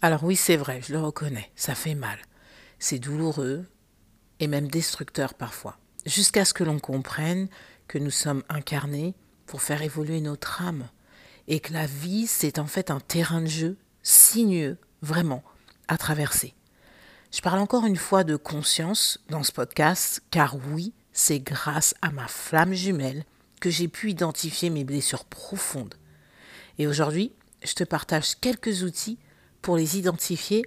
Alors oui, c'est vrai, je le reconnais, ça fait mal. C'est douloureux et même destructeur parfois, jusqu'à ce que l'on comprenne que nous sommes incarnés pour faire évoluer notre âme et que la vie, c'est en fait un terrain de jeu sinueux, vraiment, à traverser. Je parle encore une fois de conscience dans ce podcast, car oui, c'est grâce à ma flamme jumelle que j'ai pu identifier mes blessures profondes. Et aujourd'hui, je te partage quelques outils les identifier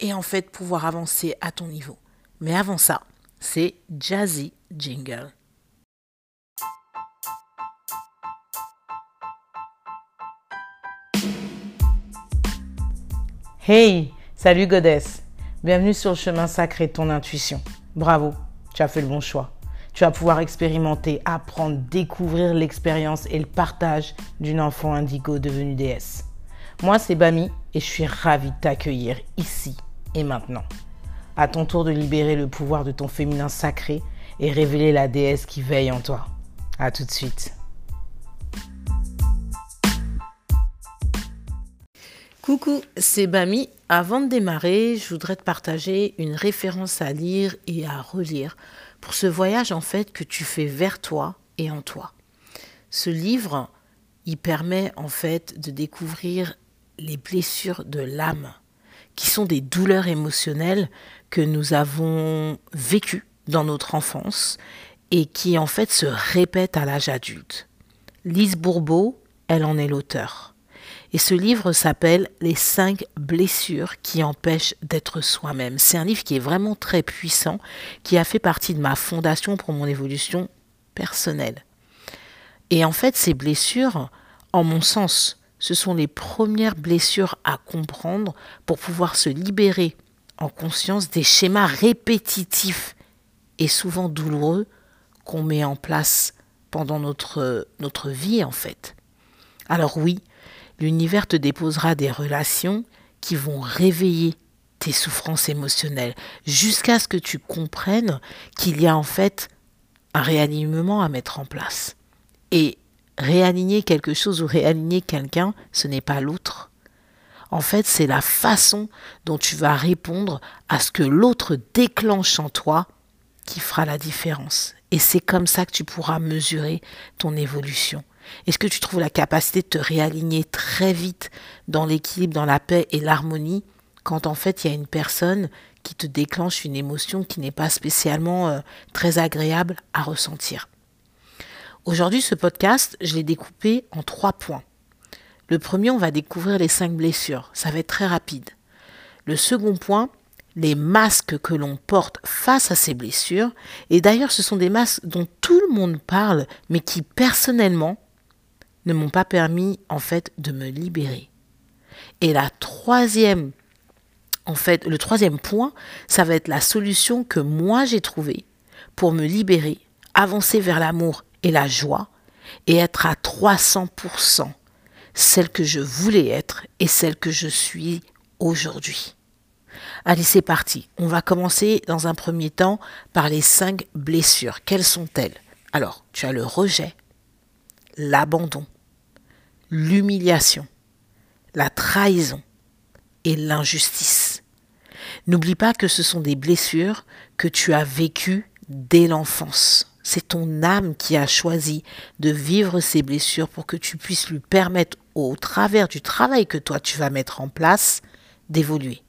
et en fait pouvoir avancer à ton niveau. Mais avant ça, c'est Jazzy Jingle. Hey, salut Goddess. Bienvenue sur le chemin sacré de ton intuition. Bravo, tu as fait le bon choix. Tu vas pouvoir expérimenter, apprendre, découvrir l'expérience et le partage d'une enfant indigo devenue déesse. Moi, c'est Bami et je suis ravie de t'accueillir ici et maintenant. À ton tour de libérer le pouvoir de ton féminin sacré et révéler la déesse qui veille en toi. À tout de suite. Coucou, c'est Bami. Avant de démarrer, je voudrais te partager une référence à lire et à relire pour ce voyage en fait que tu fais vers toi et en toi. Ce livre, il permet en fait de découvrir les blessures de l'âme, qui sont des douleurs émotionnelles que nous avons vécues dans notre enfance et qui en fait se répètent à l'âge adulte. Lise Bourbeau, elle en est l'auteur. Et ce livre s'appelle Les cinq blessures qui empêchent d'être soi-même. C'est un livre qui est vraiment très puissant, qui a fait partie de ma fondation pour mon évolution personnelle. Et en fait, ces blessures, en mon sens, ce sont les premières blessures à comprendre pour pouvoir se libérer en conscience des schémas répétitifs et souvent douloureux qu'on met en place pendant notre, notre vie en fait. Alors oui, l'univers te déposera des relations qui vont réveiller tes souffrances émotionnelles jusqu'à ce que tu comprennes qu'il y a en fait un réalignement à mettre en place. Et réaligner quelque chose ou réaligner quelqu'un, ce n'est pas l'autre. En fait, c'est la façon dont tu vas répondre à ce que l'autre déclenche en toi qui fera la différence. Et c'est comme ça que tu pourras mesurer ton évolution. Est-ce que tu trouves la capacité de te réaligner très vite dans l'équilibre, dans la paix et l'harmonie quand en fait il y a une personne qui te déclenche une émotion qui n'est pas spécialement euh, très agréable à ressentir? Aujourd'hui, ce podcast, je l'ai découpé en trois points. Le premier, on va découvrir les cinq blessures. Ça va être très rapide. Le second point, les masques que l'on porte face à ces blessures. Et d'ailleurs, ce sont des masques dont tout le monde parle, mais qui personnellement ne m'ont pas permis en fait de me libérer. Et la troisième, en fait, le troisième point, ça va être la solution que moi j'ai trouvée pour me libérer, avancer vers l'amour et la joie et être à 300% celle que je voulais être et celle que je suis aujourd'hui. Allez, c'est parti. On va commencer dans un premier temps par les cinq blessures. Quelles sont-elles? Alors, tu as le rejet, l'abandon, l'humiliation, la trahison et l'injustice. N'oublie pas que ce sont des blessures que tu as vécues dès l'enfance. C'est ton âme qui a choisi de vivre ces blessures pour que tu puisses lui permettre, au travers du travail que toi tu vas mettre en place, d'évoluer.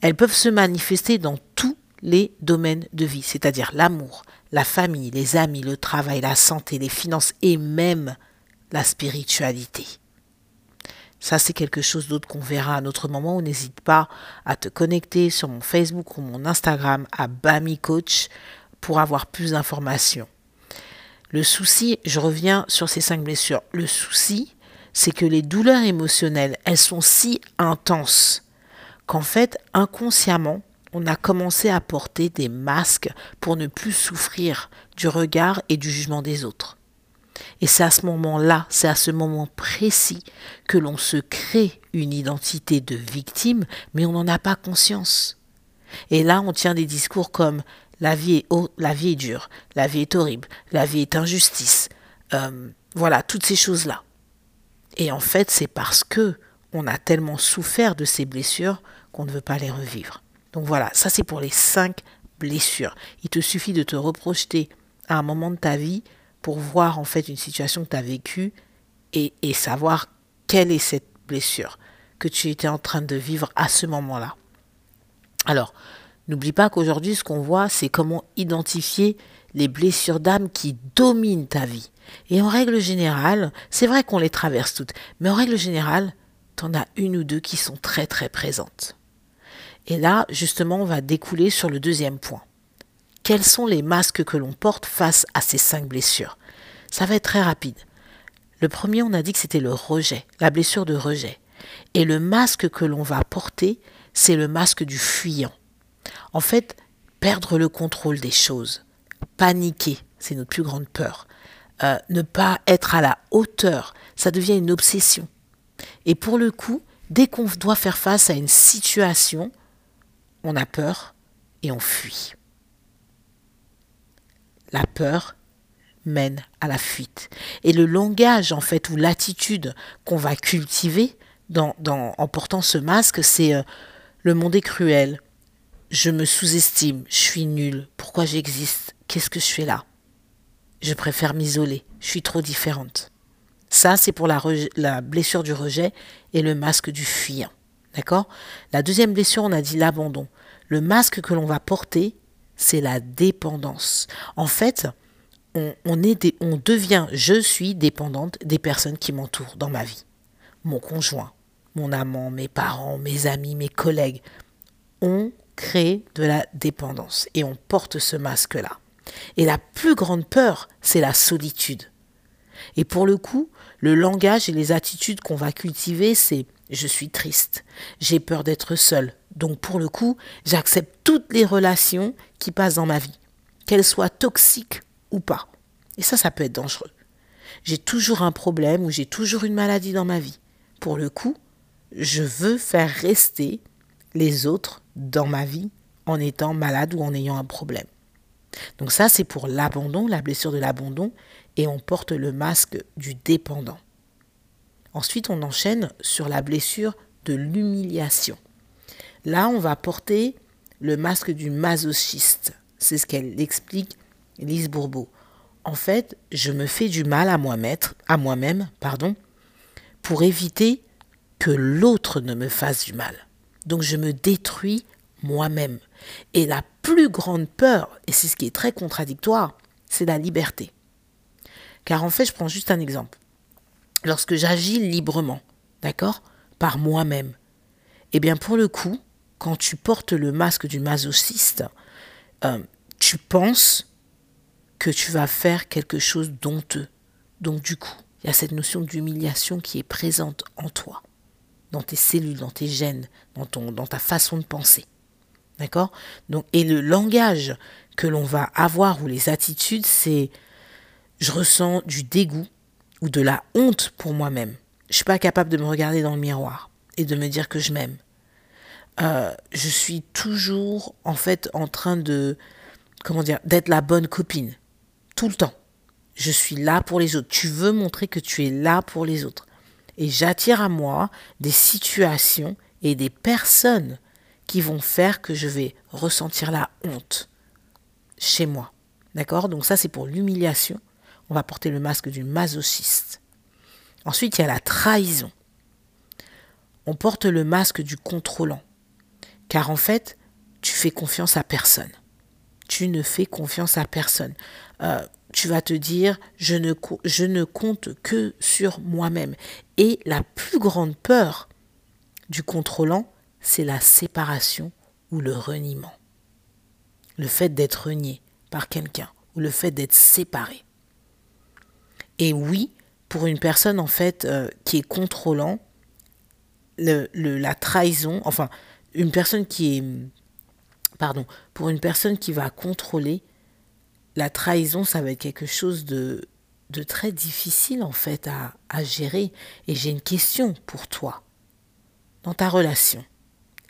Elles peuvent se manifester dans tous les domaines de vie, c'est-à-dire l'amour, la famille, les amis, le travail, la santé, les finances et même la spiritualité. Ça, c'est quelque chose d'autre qu'on verra à un autre moment. N'hésite pas à te connecter sur mon Facebook ou mon Instagram à Bami Coach pour avoir plus d'informations. Le souci, je reviens sur ces cinq blessures. Le souci, c'est que les douleurs émotionnelles, elles sont si intenses qu'en fait, inconsciemment, on a commencé à porter des masques pour ne plus souffrir du regard et du jugement des autres. Et c'est à ce moment-là, c'est à ce moment précis que l'on se crée une identité de victime, mais on n'en a pas conscience. Et là, on tient des discours comme la vie est, la vie est dure, la vie est horrible, la vie est injustice. Euh, voilà, toutes ces choses-là. Et en fait, c'est parce que on a tellement souffert de ces blessures qu'on ne veut pas les revivre. Donc voilà, ça c'est pour les cinq blessures. Il te suffit de te reprojeter à un moment de ta vie pour voir en fait une situation que tu as vécue et, et savoir quelle est cette blessure que tu étais en train de vivre à ce moment-là. Alors, n'oublie pas qu'aujourd'hui, ce qu'on voit, c'est comment identifier les blessures d'âme qui dominent ta vie. Et en règle générale, c'est vrai qu'on les traverse toutes, mais en règle générale, t'en as une ou deux qui sont très très présentes. Et là, justement, on va découler sur le deuxième point. Quels sont les masques que l'on porte face à ces cinq blessures? Ça va être très rapide. Le premier, on a dit que c'était le rejet, la blessure de rejet. Et le masque que l'on va porter, c'est le masque du fuyant. En fait, perdre le contrôle des choses, paniquer, c'est notre plus grande peur. Euh, ne pas être à la hauteur, ça devient une obsession. Et pour le coup, dès qu'on doit faire face à une situation, on a peur et on fuit. La peur mène à la fuite. Et le langage, en fait, ou l'attitude qu'on va cultiver en portant ce masque, c'est euh, le monde est cruel, je me sous-estime, je suis nulle, pourquoi j'existe, qu'est-ce que je fais là? Je préfère m'isoler, je suis trop différente. Ça, c'est pour la, blessure du rejet et le masque du fuyant. D'accord? La deuxième blessure, on a dit l'abandon. Le masque que l'on va porter, c'est la dépendance. En fait, on, est on devient, je suis dépendante des personnes qui m'entourent dans ma vie. Mon conjoint, mon amant, mes parents, mes amis, mes collègues. On crée de la dépendance et on porte ce masque-là. Et la plus grande peur, c'est la solitude. Et pour le coup, le langage et les attitudes qu'on va cultiver, c'est je suis triste, j'ai peur d'être seul. Donc pour le coup, j'accepte toutes les relations qui passent dans ma vie, qu'elles soient toxiques ou pas. Et ça, ça peut être dangereux. J'ai toujours un problème ou j'ai toujours une maladie dans ma vie. Pour le coup, je veux faire rester les autres dans ma vie en étant malade ou en ayant un problème. Donc ça, c'est pour l'abandon, la blessure de l'abandon, et on porte le masque du dépendant. Ensuite, on enchaîne sur la blessure de l'humiliation. Là, on va porter le masque du masochiste. C'est ce qu'elle explique, Lise Bourbeau. En fait, je me fais du mal à moi-même, à moi-même, pardon, pour éviter que l'autre ne me fasse du mal. Donc je me détruis moi-même. Et la plus grande peur, et c'est ce qui est très contradictoire, c'est la liberté. Car en fait, je prends juste un exemple. Lorsque j'agis librement, d'accord, par moi-même, eh bien pour le coup, quand tu portes le masque du masochiste, euh, tu penses que tu vas faire quelque chose d'honteux. Donc du coup, il y a cette notion d'humiliation qui est présente en toi, dans tes cellules, dans tes gènes, dans, ton, dans ta façon de penser. D'accord? Donc, Et le langage que l'on va avoir ou les attitudes, c'est je ressens du dégoût ou de la honte pour moi-même. Je suis pas capable de me regarder dans le miroir et de me dire que je m'aime. Euh, je suis toujours en fait en train de comment dire d'être la bonne copine tout le temps. Je suis là pour les autres. Tu veux montrer que tu es là pour les autres. Et j'attire à moi des situations et des personnes qui vont faire que je vais ressentir la honte chez moi. D'accord? Donc ça, c'est pour l'humiliation. On va porter le masque du masochiste. Ensuite, il y a la trahison. On porte le masque du contrôlant. Car en fait, tu fais confiance à personne. Tu ne fais confiance à personne. Euh, tu vas te dire, je ne, compte que sur moi-même. Et la plus grande peur du contrôlant, c'est la séparation ou le reniement. Le fait d'être renié par quelqu'un ou le fait d'être séparé. Et oui, pour une personne en fait euh, qui est contrôlant, la trahison, enfin une personne qui est, pardon, pour une personne qui va contrôler, la trahison, ça va être quelque chose de, de très difficile en fait à, à gérer. Et j'ai une question pour toi. Dans ta relation,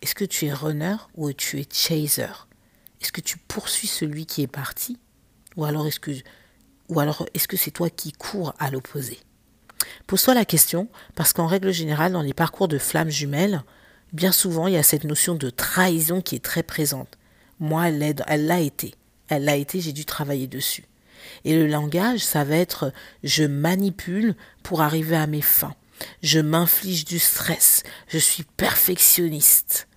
est-ce que tu es runner ou tu es chaser? Est-ce que tu poursuis celui qui est parti? Ou alors est-ce que ou alors est-ce que c'est toi qui cours à l'opposé? Pose-toi la question, parce qu'en règle générale, dans les parcours de flammes jumelles, bien souvent, il y a cette notion de trahison qui est très présente. Moi, elle l'a été. Elle l'a été, j'ai dû travailler dessus. Et le langage, ça va être je manipule pour arriver à mes fins. Je m'inflige du stress. Je suis perfectionniste.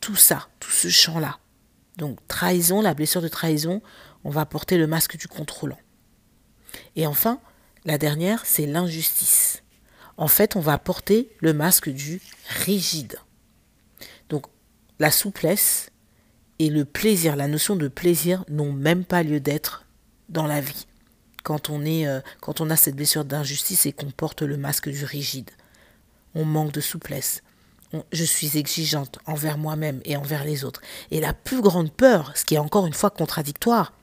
Tout ça, tout ce champ-là. Donc trahison, la blessure de trahison, on va porter le masque du contrôlant. Et enfin, la dernière, c'est l'injustice. En fait, on va porter le masque du rigide. Donc, la souplesse et le plaisir, la notion de plaisir n'ont même pas lieu d'être dans la vie. Quand on, est, euh, quand on a cette blessure d'injustice et qu'on porte le masque du rigide, on manque de souplesse. je suis exigeante envers moi-même et envers les autres. Et la plus grande peur, ce qui est encore une fois contradictoire,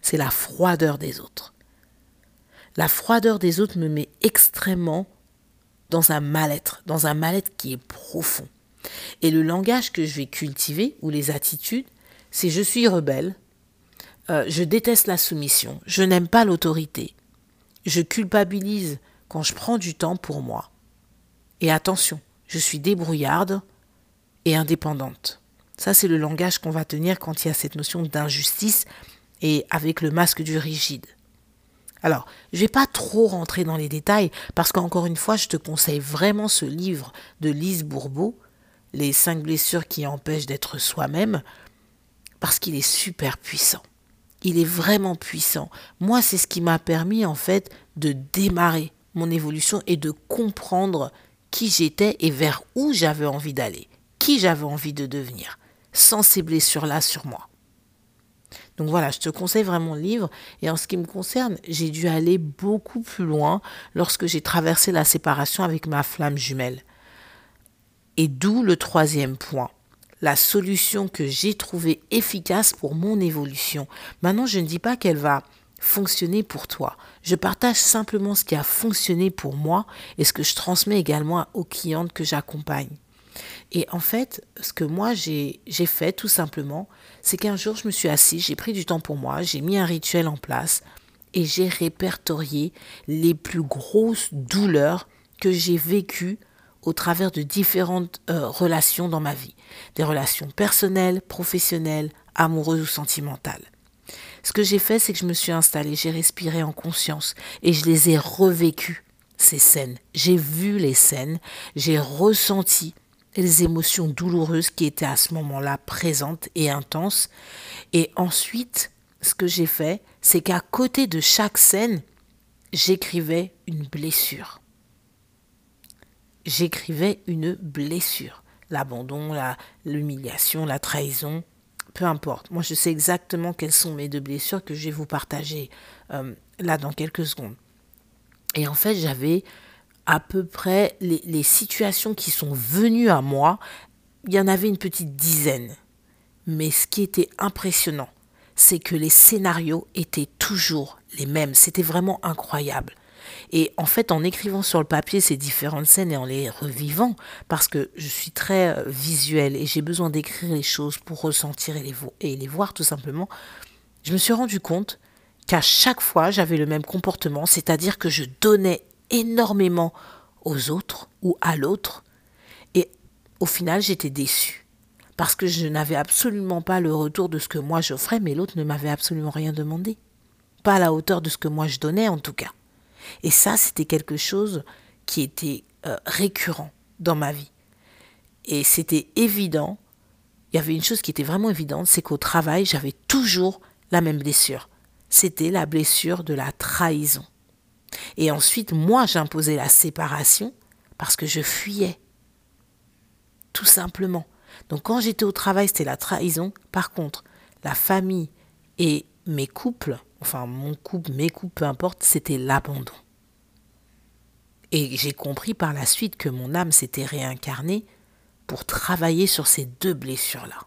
c'est la froideur des autres. La froideur des autres me met extrêmement dans un mal-être, dans un mal-être qui est profond. Et le langage que je vais cultiver, ou les attitudes, c'est je suis rebelle, euh, je déteste la soumission, je n'aime pas l'autorité, je culpabilise quand je prends du temps pour moi. Et attention, je suis débrouillarde et indépendante. Ça, c'est le langage qu'on va tenir quand il y a cette notion d'injustice et avec le masque du rigide. Alors, je ne vais pas trop rentrer dans les détails parce qu'encore une fois, je te conseille vraiment ce livre de Lise Bourbeau, Les cinq blessures qui empêchent d'être soi-même, parce qu'il est super puissant. Il est vraiment puissant. Moi, c'est ce qui m'a permis en fait de démarrer mon évolution et de comprendre qui j'étais et vers où j'avais envie d'aller, qui j'avais envie de devenir, sans ces blessures-là sur moi. Donc voilà, je te conseille vraiment le livre. Et en ce qui me concerne, j'ai dû aller beaucoup plus loin lorsque j'ai traversé la séparation avec ma flamme jumelle. Et d'où le troisième point, la solution que j'ai trouvée efficace pour mon évolution. Maintenant, je ne dis pas qu'elle va fonctionner pour toi. Je partage simplement ce qui a fonctionné pour moi et ce que je transmets également aux clientes que j'accompagne. Et en fait, ce que moi j'ai fait tout simplement, c'est qu'un jour je me suis assise, j'ai pris du temps pour moi, j'ai mis un rituel en place et j'ai répertorié les plus grosses douleurs que j'ai vécues au travers de différentes euh, relations dans ma vie. Des relations personnelles, professionnelles, amoureuses ou sentimentales. Ce que j'ai fait, c'est que je me suis installée, j'ai respiré en conscience et je les ai revécues, ces scènes. J'ai vu les scènes, j'ai ressenti les émotions douloureuses qui étaient à ce moment-là présentes et intenses. Et ensuite, ce que j'ai fait, c'est qu'à côté de chaque scène, j'écrivais une blessure. J'écrivais une blessure. L'abandon, l'humiliation, la, trahison, peu importe. Moi, je sais exactement quelles sont mes deux blessures que je vais vous partager euh, là dans quelques secondes. Et en fait, j'avais à peu près les, situations qui sont venues à moi, il y en avait une petite dizaine. Mais ce qui était impressionnant, c'est que les scénarios étaient toujours les mêmes. C'était vraiment incroyable. Et en fait, en écrivant sur le papier ces différentes scènes et en les revivant, parce que je suis très euh, visuelle et j'ai besoin d'écrire les choses pour ressentir et les, voir tout simplement, je me suis rendu compte qu'à chaque fois, j'avais le même comportement, c'est-à-dire que je donnais énormément aux autres ou à l'autre. Et au final, j'étais déçue. Parce que je n'avais absolument pas le retour de ce que moi j'offrais, mais l'autre ne m'avait absolument rien demandé. Pas à la hauteur de ce que moi je donnais, en tout cas. Et ça, c'était quelque chose qui était euh, récurrent dans ma vie. Et c'était évident. Il y avait une chose qui était vraiment évidente, c'est qu'au travail, j'avais toujours la même blessure. C'était la blessure de la trahison. Et ensuite, moi, j'imposais la séparation parce que je fuyais. Tout simplement. Donc quand j'étais au travail, c'était la trahison. Par contre, la famille et mes couples, enfin mon couple, mes couples, peu importe, c'était l'abandon. Et j'ai compris par la suite que mon âme s'était réincarnée pour travailler sur ces deux blessures-là.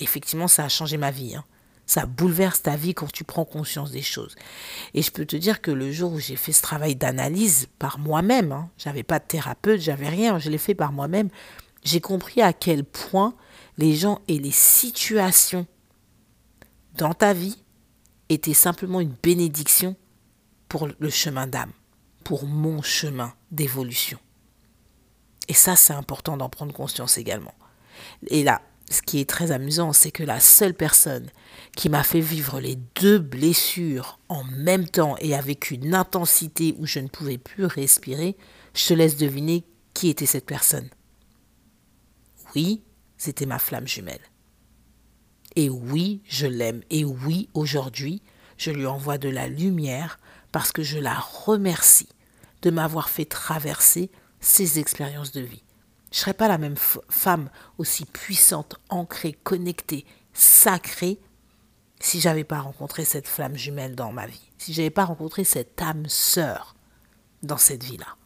Effectivement, ça a changé ma vie. Hein. Ça bouleverse ta vie quand tu prends conscience des choses. Et je peux te dire que le jour où j'ai fait ce travail d'analyse par moi-même, hein, j'avais pas de thérapeute, j'avais rien, je l'ai fait par moi-même, j'ai compris à quel point les gens et les situations dans ta vie étaient simplement une bénédiction pour le chemin d'âme, pour mon chemin d'évolution. Et ça, c'est important d'en prendre conscience également. Et là, ce qui est très amusant, c'est que la seule personne qui m'a fait vivre les deux blessures en même temps et avec une intensité où je ne pouvais plus respirer, je te laisse deviner qui était cette personne. Oui, c'était ma flamme jumelle. Et oui, je l'aime. Et oui, aujourd'hui, je lui envoie de la lumière parce que je la remercie de m'avoir fait traverser ces expériences de vie. Je ne serais pas la même femme aussi puissante, ancrée, connectée, sacrée, si j'avais pas rencontré cette flamme jumelle dans ma vie, si j'avais pas rencontré cette âme sœur dans cette vie-là.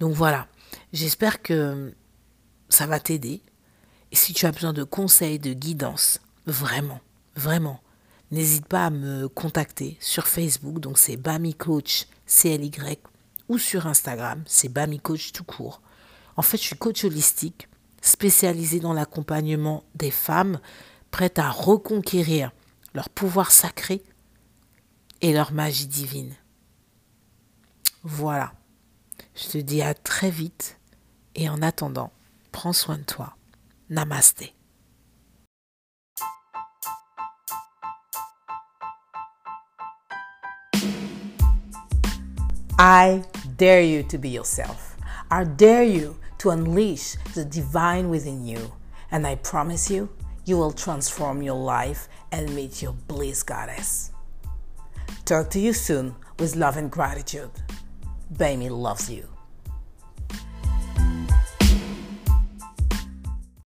Donc voilà, j'espère que ça va t'aider. Si tu as besoin de conseils, de guidance, vraiment, vraiment, n'hésite pas à me contacter sur Facebook, donc c'est Bami Coach CLY ou sur Instagram, c'est Bami Coach tout court. En fait, je suis coach holistique, spécialisé dans l'accompagnement des femmes prêtes à reconquérir leur pouvoir sacré et leur magie divine. Voilà. Je te dis à très vite et en attendant, prends soin de toi. Namasté. I dare you to be yourself. I dare you to unleash the divine within you. And I promise you, you will transform your life and meet your bliss goddess. Talk to you soon with love and gratitude. Baby loves you.